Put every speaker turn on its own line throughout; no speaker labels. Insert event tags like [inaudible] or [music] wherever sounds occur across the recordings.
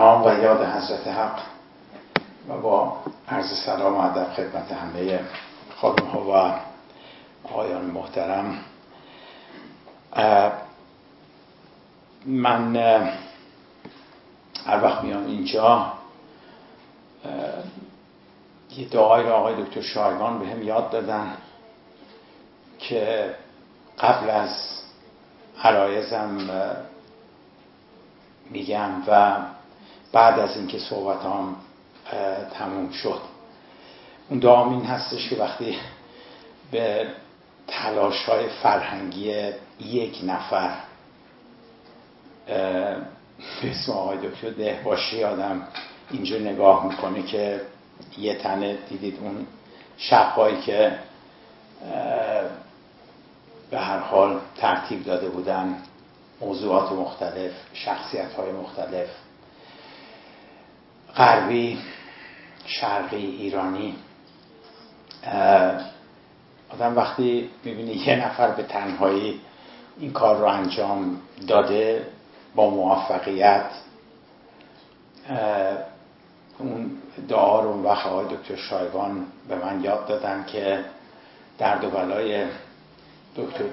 نام و یاد حضرت حق و با عرض سلام و ادب خدمت همه خانم ها و آقایان محترم. من هر وقت میام اینجا یه دعای رو آقای دکتر شایگان به هم یاد دادن که قبل از عرایزم میگم و بعد از اینکه صحبت هم تموم شد. اون این هستش که وقتی به تلاش های فرهنگی یک نفر به اسم آقای دکتر دهباشی آدم اینجا نگاه می‌کنه که یه تنه دیدید اون شبهایی که به هر حال ترتیب داده بودن موضوعات مختلف شخصیت های مختلف. غربی شرقی ایرانی. آدم وقتی می‌بینه یه نفر به تنهایی این کار رو انجام داده با موفقیت اون دعا رو وقت آقای دکتر شایگان به من یاد دادن که درد و بلای دکتر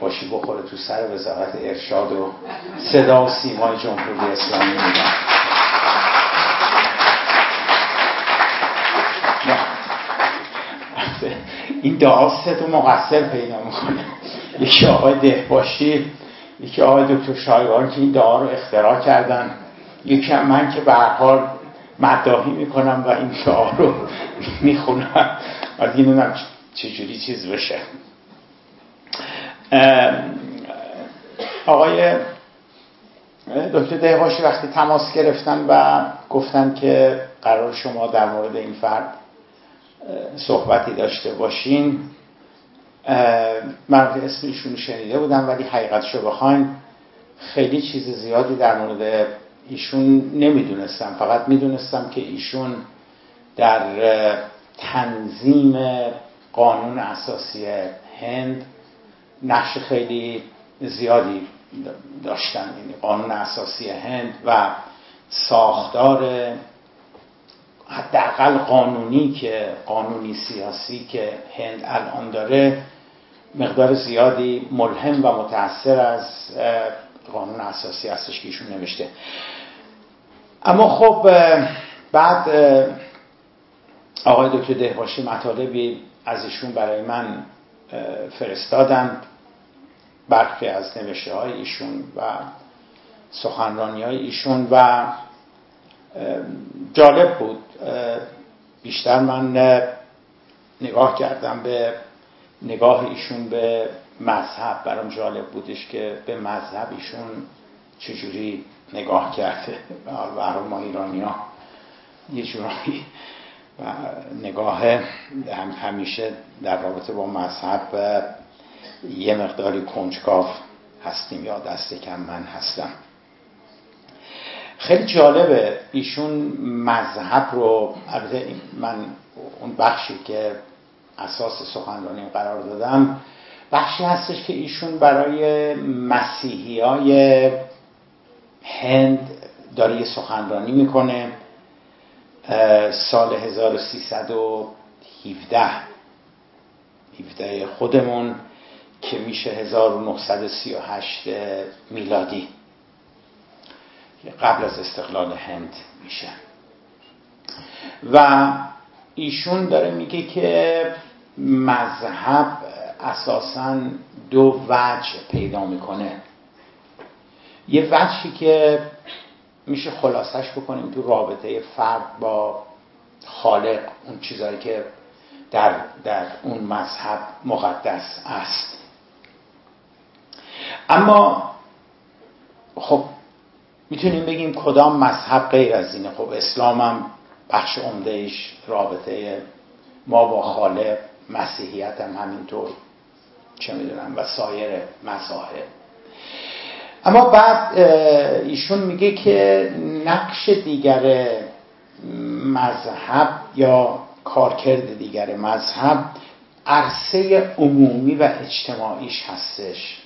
باشی بخوره تو سر وزارت ارشاد و صدا و سیمای جمهوری اسلامی. میدن این دعا تو مقصر پیدا می‌کنه. یکی آقای دهباشی یکی آقای دکتر شایگان که این دعا رو اختراع کردن. یکی من که به هر حال مداهی می‌کنم و این دعا رو می‌خونم. ولی نمی‌دونم چجوری چیز بشه. آقای دکتر دهباشی وقتی تماس گرفتن و گفتن که قرار شما در مورد این فرد صحبتی داشته باشین. من اسم ایشون شنیده بودم ولی حقیقتشو بخواین. خیلی چیز زیادی در مورد ایشون نمی‌دونستم. فقط می‌دونستم که ایشون در تنظیم قانون اساسی هند نقش خیلی زیادی داشتن. یعنی قانون اساسی هند و ساختار حداقل قانونی که قانونی سیاسی که هند الان داره مقدار زیادی ملهم و متاثر از قانون اساسی هستش که ایشون نوشته. اما خب بعد آقای دکتر دهباشی مطالبی از ایشون برای من فرستادن برخی از نوشته های ایشون و سخنرانی های ایشون و جالب بود. بیشتر من نگاه کردم به نگاه ایشون به مذهب. برام جالب بودش که به مذهب ایشون چجوری نگاه کرده. [laughs] برای ما ایرانی ها یه جورایی نگاه هم همیشه در رابطه با مذهب یه مقداری کنجکاف هستیم یا دست کم من هستم. خیلی جالبه ایشون مذهب رو البته من اون بخشی که اساس سخنرانی قرار دادم بخشی هستش که ایشون برای مسیحی های هند داره یه سخنرانی می‌کنه سال 1317 17 خودمون که میشه 1938 میلادی. قبل از استقلال هند میشه. و ایشون داره میگه که مذهب اساسا دو وجه پیدا می‌کنه. یه وجهی که میشه خلاصش بکنیم تو رابطه فرد با خالق اون چیزهایی که در, در اون مذهب مقدس است. اما خب می‌تونیم بگیم کدام مذهب غیر از اینه. خب اسلام هم بخش عمدهش رابطه ما با خالق مسیحیت هم همینطور. چه می‌دونم و سایر مذاهب اما بعد ایشون میگه که نقش دیگر مذهب یا کارکرد دیگر مذهب عرصه عمومی و اجتماعیش هستش.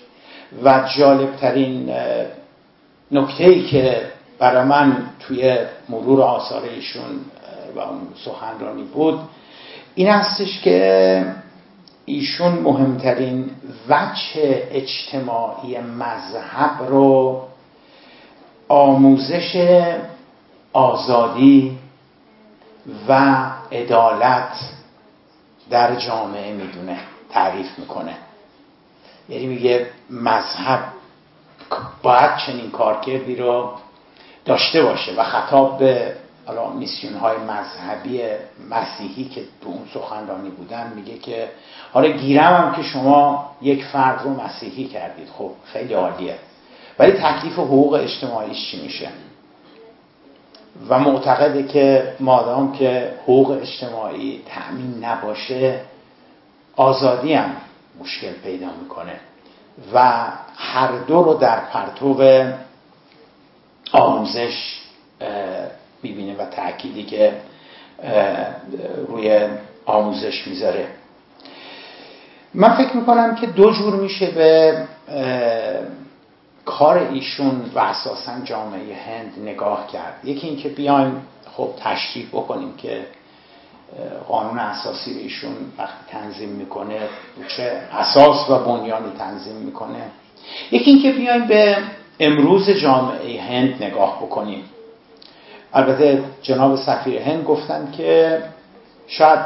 و جالبترین نکته ای که برای من توی مرور آثار ایشون و اون سخنرانی بود این هستش که ایشون مهمترین وجه اجتماعی مذهب رو آموزش آزادی و عدالت در جامعه می‌دونه تعریف می‌کنه. یعنی میگه مذهب باید چنین کارکردی رو داشته باشه و خطاب به حالا میسیون های مذهبی مسیحی که تو اون سخنرانی بودن میگه که حالا گیرم هم که شما یک فرد رو مسیحی کردید. خب خیلی عالیه. ولی تکلیف حقوق اجتماعیش چی میشه؟ و معتقده که مادام که حقوق اجتماعی تأمین نباشه آزادی هم مشکل پیدا می‌کنه. و هر دو رو در پرتو آموزش می‌بینه و تأکیدی که روی آموزش می‌ذاره. من فکر می‌کنم که دو جور میشه به کار ایشون و اساسا جامعه هند نگاه کرد. یکی اینکه بیایم خب تشریح بکنیم که قانون اساسی ایشون وقتی تنظیم می‌کنه چه اساس و بنیانی تنظیم می‌کنه. یکی اینکه بیایم به امروز جامعه هند نگاه بکنیم. البته جناب سفیر هند گفتن که شاید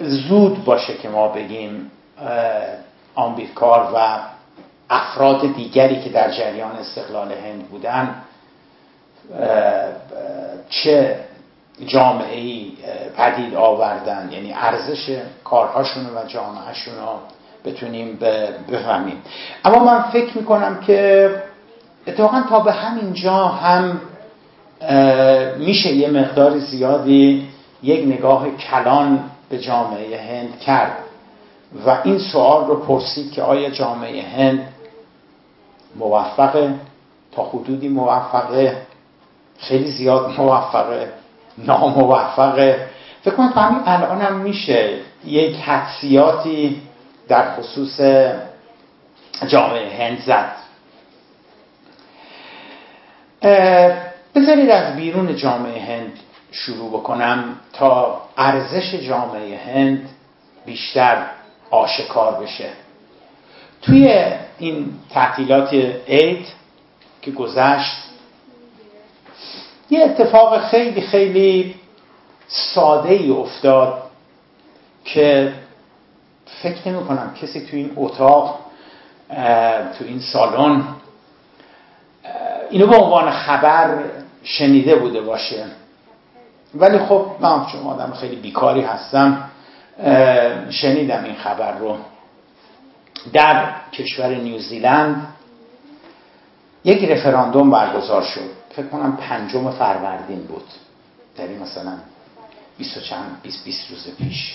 زود باشه که ما بگیم آمریکار و افراد دیگری که در جریان استقلال هند بودن چه جامعه ای پدید آوردن. یعنی ارزش کارهاشون و جامعهشون رو بتونیم بفهمیم. اما من فکر می‌کنم که اتفاقا تا به همین جا هم میشه یه مقدار زیادی یک نگاه کلان به جامعه هند کرد و این سوال رو پرسید که آیا جامعه هند موفقه؟ تا حدودی موفقه خیلی زیاد موفقه. ناموفقه. فکر کنم همین الان هم میشه یک حدسیاتی در خصوص جامعه هند زد. بذارید از بیرون جامعه هند شروع بکنم تا ارزش جامعه هند بیشتر آشکار بشه. توی این تعطیلات عید که گذشت یه اتفاق خیلی خیلی ساده ای افتاد که فکر نمی کنم کسی تو این اتاق تو این سالن اینو به عنوان خبر شنیده بوده باشه. ولی خب من چون آدم خیلی بیکاری هستم شنیدم این خبر رو. در کشور نیوزیلند یک رفراندوم برگزار شد. فکر کنم پنجم فروردین بود. در مثلا 20 چند 20 20 روز پیش.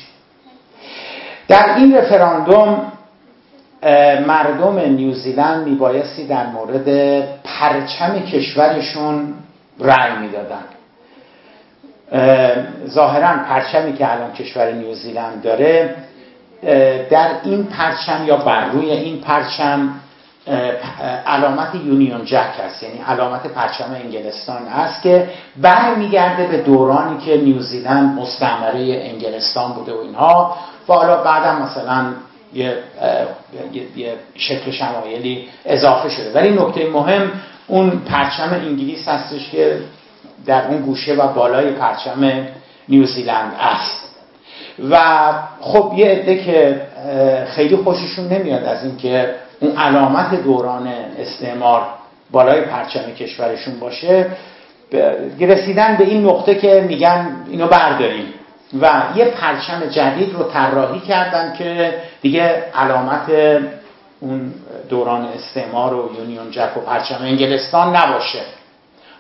در این رفراندوم مردم نیوزیلند میبایستی در مورد پرچم کشورشون رأی می‌دادن. ظاهرا پرچمی که الان کشور نیوزیلند داره در این پرچم یا بر روی این پرچم علامت یونیون جک هست یعنی علامت پرچم انگلستان است که برمیگرده به دورانی که نیوزیلند مستعمره انگلستان بوده و اینها. و حالا بعدم مثلا یه, یه شکل شمایلی اضافه شده. ولی نکته مهم اون پرچم انگلیس هستش که در اون گوشه و بالای پرچم نیوزیلند است. و خب یه عده که خیلی خوششون نمیاد از اینکه اون علامت دوران استعمار بالای پرچم کشورشون باشه رسیدن به این نقطه که میگن اینو برداریم. و یه پرچم جدید رو طراحی کردن که دیگه علامت اون دوران استعمار و یونیون جک و پرچم انگلستان نباشه.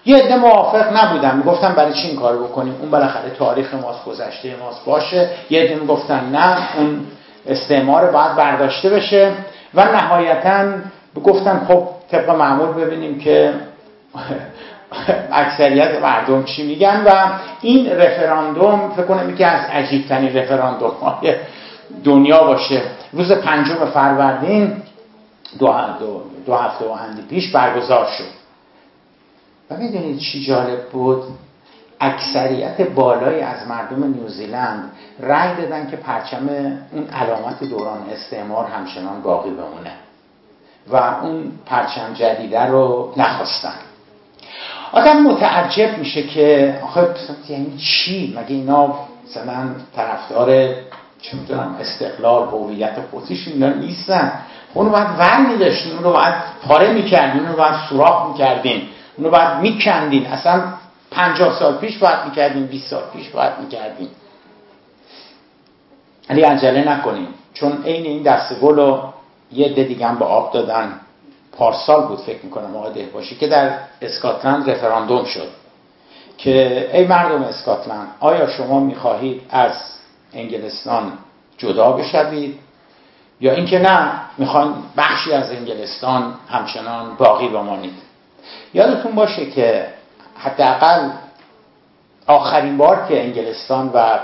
یه عده موافق نبودن. می‌گفتن برای چی این کار بکنیم؟ اون بالاخره تاریخ ماست گذشته ماست باشه. یه عده می‌گفتن نه اون استعمار باید برداشته بشه. و نهایتا گفتن خب طبق معمول ببینیم که [laughs] اکثریت مردم چی میگن و این رفراندوم فکر کنم یکی از عجیبترین رفراندوم های دنیا باشه. روز پنجم فروردین دو, دو, دو هفته و اندی پیش برگزار شد. و می‌دونید چی جالب بود؟ اکثریت بالایی از مردم نیوزیلند رأی دادن که پرچم اون علامت دوران استعمار همچنان باقی بمونه و اون پرچم جدیده رو نخواستن. آدم متعجب میشه که آخه یعنی چی؟ مگه اینا مثلا طرفدار چه می‌دونم استقلال هویت خودشون اینا نیستن. اونو باید ور میداشتین اونو باید پاره می‌کردین اونو باید سوراخ می‌کردین اونو باید میکندین. اصلا پنجاه سال پیش باید می‌کردین 20 سال پیش باید می‌کردین ولی عجله نکنیم چون عین این دسته گل رو یه عده دیگه هم به آب دادن. پارسال بود فکر می‌کنم آقای باشی که در اسکاتلند رفراندوم شد. که ای مردم اسکاتلند آیا شما می‌خواهید از انگلستان جدا بشوید؟ یا اینکه نه می‌خوان بخشی از انگلستان همچنان باقی بمانید؟ یادتون باشه که حداقل آخرین بار که انگلستان و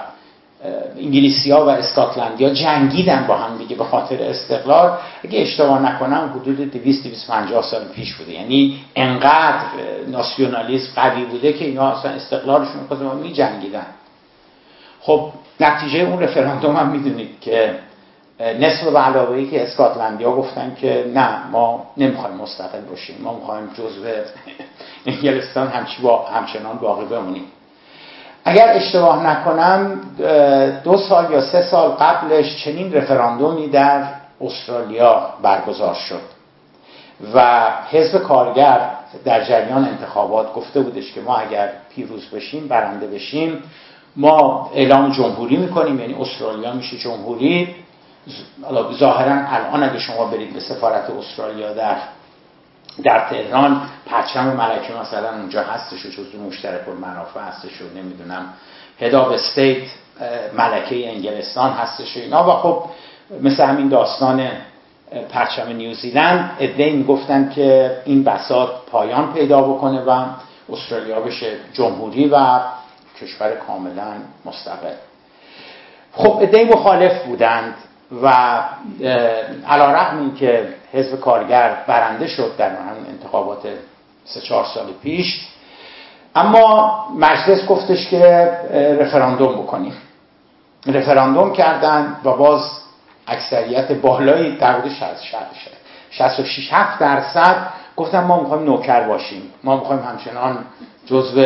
انگلیسی ها و اسکاتلندیا جنگیدن با هم دیگه به خاطر استقلال اگه اشتباه نکنم حدود 200 250 سال پیش بوده. یعنی انقدر ناسیونالیسم قوی بوده که اینا اصلا استقلالشون خودمون می جنگیدن خب نتیجه اون رفراندوم هم می‌دونید که نصف به علاوه که اسکاتلندیا گفتن که نه ما نمی‌خوایم مستقل باشیم ما می‌خوایم جزو انگلستان همچنان باقی بمونیم اگر اشتباه نکنم دو سال یا سه سال قبلش چنین رفراندومی در استرالیا برگزار شد و حزب کارگر در جریان انتخابات گفته بودش که ما اگر پیروز بشیم برنده بشیم ما اعلام جمهوری می‌کنیم یعنی استرالیا میشه جمهوری. ظاهرا الان اگه شما برید به سفارت استرالیا در در تهران پرچم ملکه مثلا اونجا هستش و جزو مشترک المنافع هستش و نمی‌دونم هداب استیت ملکه انگلستان هستش و اینا. و خب مثل همین داستان پرچم نیوزیلند ادهی می‌گفتن که این بساط پایان پیدا بکنه و استرالیا بشه جمهوری و کشور کاملا مستقل. خب ادهی مخالف بودند. و علا رقم این که حزب کارگر برنده شد در همین انتخابات سه چهار سال پیش. اما مجلس گفتش که رفراندوم بکنیم. رفراندوم کردن و باز اکثریت بالایی در حدود 66 7 درصد گفتن ما می‌خوایم نوکر باشیم. ما می‌خوایم همچنان جزو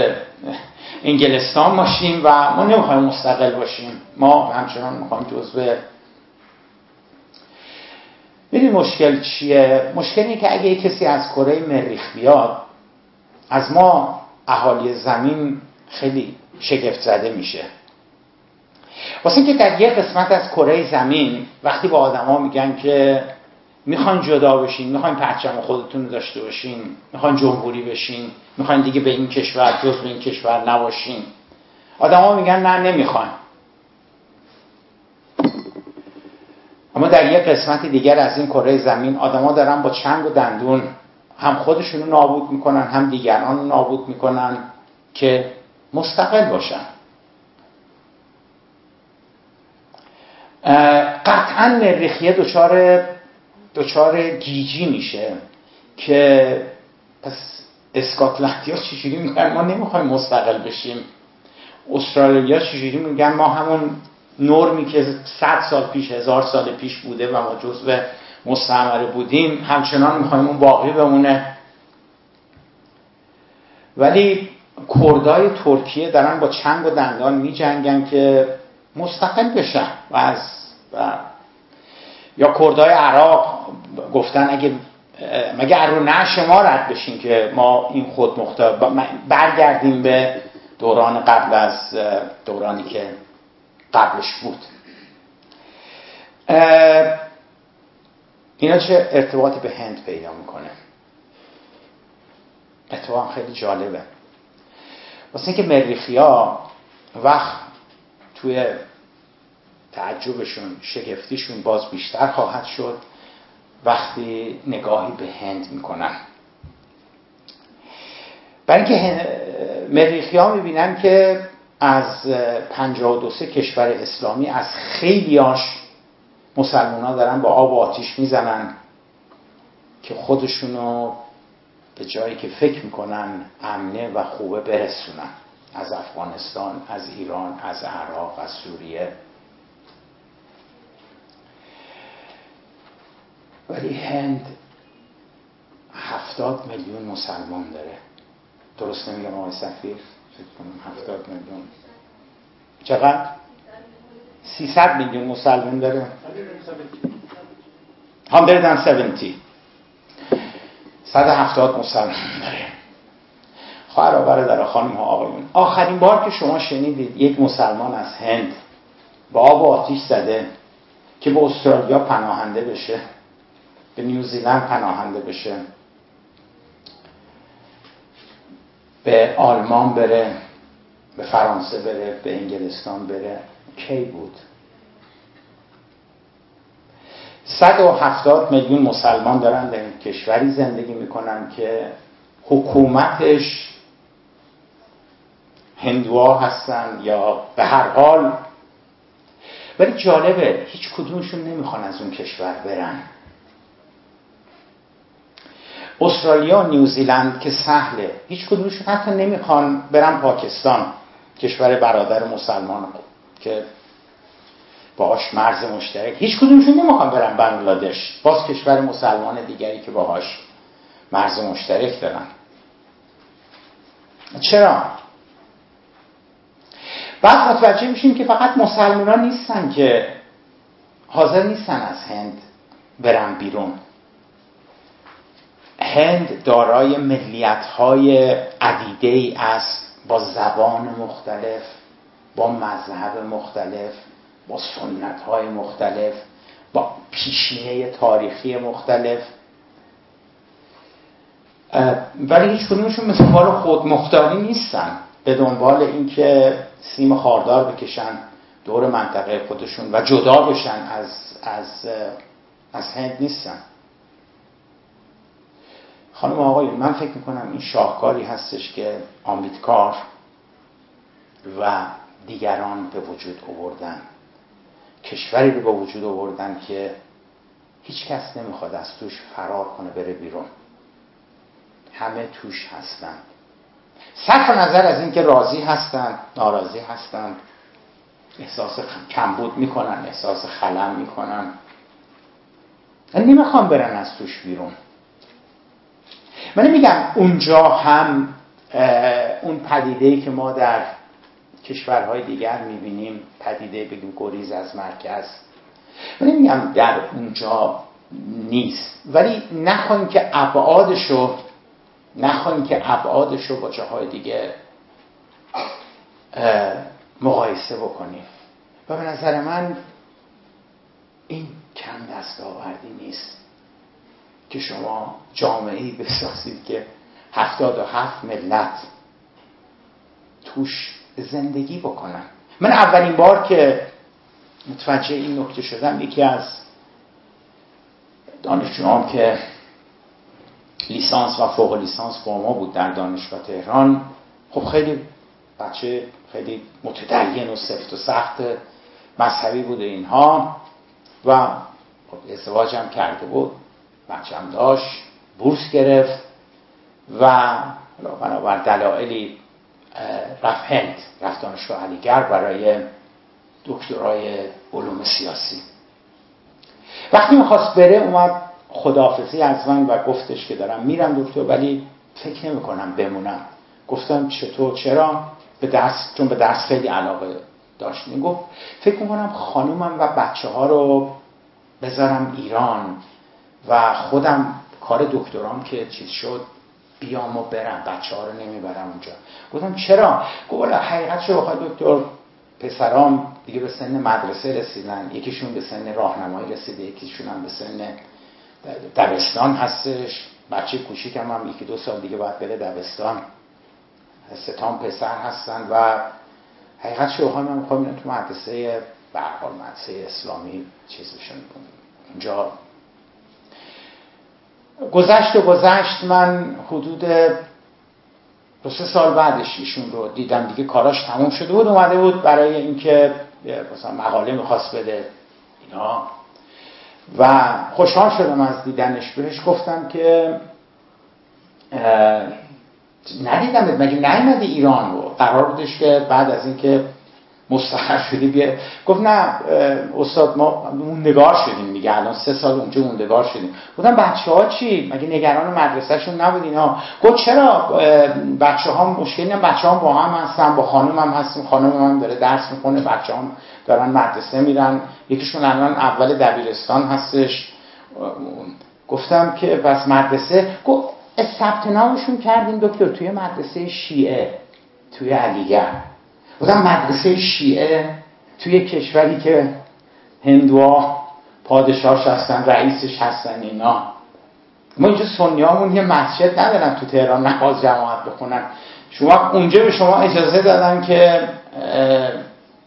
انگلستان باشیم و ما نمی‌خوایم مستقل باشیم. ما همچنان می‌خوایم جزو می‌دونی مشکل چیه؟ مشکل اینه که اگه کسی از کره مریخ بیاد از ما اهالی زمین خیلی شگفت زده میشه واسه اینکه در یه قسمت از کره زمین وقتی با آدما میگن که می‌خوان جدا بشین می‌خواین پرچم خودتون داشته باشین می‌خواین جمهوری بشین می‌خواین دیگه به این کشور جز به این کشور نباشین آدما میگن نه نمی‌خوان اما در یک قسمت دیگر از این کره زمین آدما دارن با چنگ و دندون هم خودشونو نابود می‌کنن هم دیگران رو نابود می‌کنن که مستقل باشن. قطعا مریخیه دچار دچار گیجی میشه که پس اسکاتلندیا چجوری میگن؟ ما نمی‌خوایم مستقل بشیم. استرالیا چجوری میگن؟ ما همون نرمی که صد سال پیش هزار سال پیش بوده و ما جزو مستعمره بودیم همچنان می‌خوایم اون باقی بمونه. ولی کردای ترکیه دارن با چنگ و دندان میجنگن که مستقل بشن و از و یا کردای عراق گفتن اگه مگه رو نه شما رد بشین که ما این خود مختار برگردیم به دوران قبل از دورانی که قبلش بود. اینا چه ارتباطی به هند پیدا می‌کنه؟ اتفاقا خیلی جالبه. واسه اینکه مریخی ها وقت توی تعجبشون شگفتیشون باز بیشتر خواهد شد وقتی نگاهی به هند می‌کنن. برای اینکه مریخی ها می‌بینن که از 52 کشور اسلامی از خیلیاش مسلمان ها دارن با آب و آتیش می‌زنن که خودشونو به جایی که فکر می‌کنن امنه و خوبه برسونن. از افغانستان از ایران از عراق از سوریه. ولی هند هفتاد میلیون مسلمان داره. درست نمیگم آقای سفیر فکر کنم هفتاد میلیون. چقدر؟ سیصد میلیون مسلمان داره. 170 170 مسلمان داره. خواهر و برادر خانم ها آقایون آخرین بار که شما شنیدید یک مسلمان از هند با آب و آتیش زده که به استرالیا پناهنده بشه به نیوزیلند پناهنده بشه. به آلمان بره به فرانسه بره به انگلستان بره کی بود؟ 170 میلیون مسلمان دارن در این کشوری زندگی می‌کنن که حکومتش هندوها هستن یا به هر حال. ولی جالبه هیچ کدومشون نمی‌خوان از اون کشور برن. استرالیا و نیوزیلند که سهله. هیچ کدومشون حتی نمی‌خوان برن پاکستان کشور برادر مسلمان که باهاش مرز مشترک. هیچ کدومشون نمی‌خوان برن بنگلادش. باز کشور مسلمان دیگری که باهاش مرز مشترک دارن. چرا؟ بعد متوجه میشیم که فقط مسلمان نیستن که حاضر نیستن از هند برن بیرون. هند دارای ملیت های عدیده ای است با زبان مختلف با مذهب مختلف با سنت های مختلف با پیشینه تاریخی مختلف. ولی هیچ کدومشون مثل حال خود مختاری نیستن. به دنبال اینکه سیم خاردار بکشن دور منطقه خودشون و جدا بشن از, از, از هند نیستن. خانم آقای من فکر می‌کنم این شاهکاری هستش که آمریتکار و دیگران به وجود آوردن. کشوری رو به وجود آوردن که هیچ کس نمی‌خواد از توش فرار کنه بره بیرون. همه توش هستن. صرف نظر از اینکه راضی هستن ناراضی هستن. احساس کمبود می‌کنن احساس خلم می‌کنن. نمی‌خوام برن از توش بیرون. من میگم اونجا هم اون پدیده که ما در کشورهای دیگر می‌بینیم پدیده بگیم گریز از مرکز. من نمیگم در اونجا نیست. ولی نخواهیم که ابعادشو نخواهیم که ابعادشو با جاهای دیگه مقایسه بکنیم. و به نظر من این کم دستاوردی نیست. که شما جامعه بسازید که هفتاد و هفت ملت توش زندگی بکنن. من اولین بار که متوجه این نکته شدم یکی از دانشجوام که لیسانس و فوق لیسانس با ما بود در دانشگاه تهران خب خیلی بچه خیلی متدین و سفت و سخت مذهبی بوده اینها و خب ازدواجم کرده بود. بچم داشت بورس گرفت و بنابر دلایلی رفت هند رفت دانشگاه علیگر برای دکترای علوم سیاسی. وقتی می‌خواست بره اومد خداحافظی از من و گفتش که دارم میرم دکتر ولی فکر نمی کنم بمونم. گفتم چطور؟ چرا؟ به درس چون به درس خیلی علاقه داشت. می‌گفت فکر می‌کنم خانومم و بچه ها رو بذارم ایران. و خودم کار دکترام که چیز شد بیام و برم. بچه ها رو نمی‌برم اونجا. گفتم چرا؟ گفت حقیقت شو دکتر پسرام دیگه به سن مدرسه رسیدن. یکیشون به سن راهنمایی رسیده یکیشون هم به سن دبستان هستش. بچه کوچیکم هم یکی دو سال دیگه باید بره دبستان. ستان پسر هستن و حقیقت شوهای من می‌خوام تو مدرسه برحال مدرسه اسلامی چیز بشن اونجا گذشت و گذشت من حدود دو سه سال بعدش ایشون رو دیدم دیگه کاراش تموم شده بود اومده بود برای اینکه مثلا مقاله می‌خواست بده اینا. و خوشحال شدم از دیدنش بهش گفتم که ندیدم مگه نیومدی ایران رو؟ قرار بودش که بعد از اینکه مستقر شدی بیا گفت نه استاد ما موندگار شدیم میگه الان سه سال اونجا موندگار شدیم. گفتم بچه ها چی؟ مگه نگران مدرسهشون نبود اینا گفت چرا؟ بچه ها مشکلی هم بچه ها با هم هستن با خانم هم هستیم خانم هم داره درس می‌کنه بچه هم دارن مدرسه میرن. یکیشون الان اول دبیرستان هستش. گفتم که بس مدرسه؟ گفت ثبت نامشون کردیم دکتر توی مدرسه شیعه توی علیگر بودم مدرسه شیعه توی کشوری که هندوها پادشاهش هستن رئیسش هستن اینا. ما اینجا سنیامون یه مسجد ندارن تو تهران نماز جماعت بخونن. شما اونجا به شما اجازه دادن که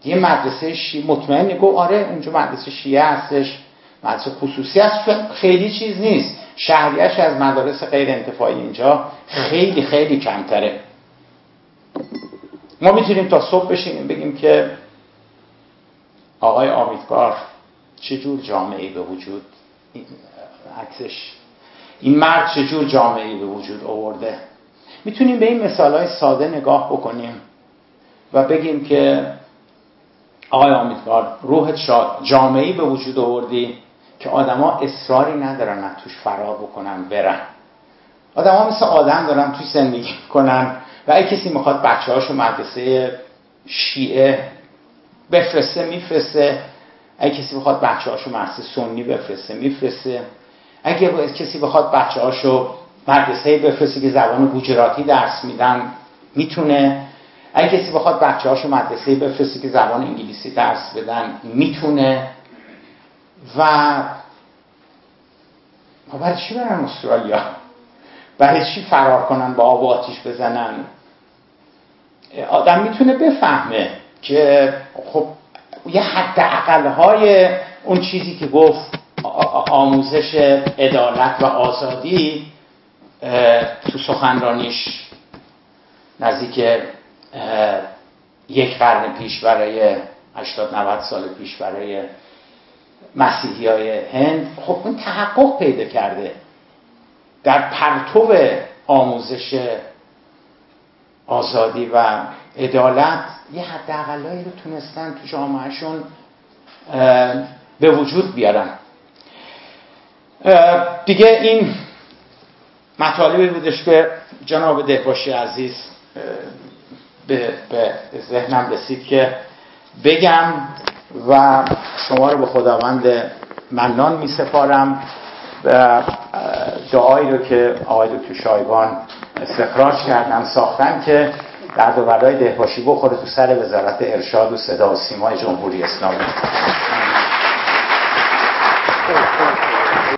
یه مدرسه شیعه مطمئن گو آره اونجا مدرسه شیعه هستش. مدرسه خصوصی هست. خیلی چیز نیست. شهریش از مدارس غیر انتفاعی اینجا خیلی خیلی کمتره. ما می‌تونیم تا صبح بشینیم بگیم که آقای آمیدگار چجور جامعه به وجود عکسش این مرد چجور جامعه به وجود آورده؟ می‌تونیم به این مثال های ساده نگاه بکنیم و بگیم که آقای آمیدگار روحت شاد جامعه به وجود آوردی که آدما اصراری ندارن از توش فرار بکنن برن. آدما مثل آدم دارن توی زندگی کنن اگه کسی می‌خواد بچه هاشو مدرسه شیعه بفرسته میفرسته. اگه کسی بخواد بچه هاشو مدرسه سنی بفرسته میفرسته. اگه کسی بخواد بچه هاشو مدرسه بفرسته که زبان گوجراتی درس میدن می‌تونه. اگه کسی بخواد بچه هاشو مدرسه بفرسته که زبان انگلیسی درس بدن می‌تونه. و برای چی برن استرالیا؟ برای چی فرار کنن با آب و آتیش بزنن؟ آدم می‌تونه بفهمه که خب یه حد های اون چیزی که گفت آموزش عدالت و آزادی تو سخنرانیش نزدیک یک قرن پیش برای 80 90 سال پیش برای مسیحی های هند خب اون تحقق پیدا کرده. در پرتو آموزش آزادی و عدالت یه حداقلایی رو تونستن تو جامعهشون به وجود بیارن. دیگه این مطالبی بودش که جناب دهباشی عزیز به, به ذهنم رسید که بگم و شما رو به خداوند منان می سپارم و دعایی رو که آقای دکتر شایبان استخراج کردن ساختن که در دوبرای دهباشی بخوره تو سر وزارت ارشاد و صدا و سیمای جمهوری اسلامی.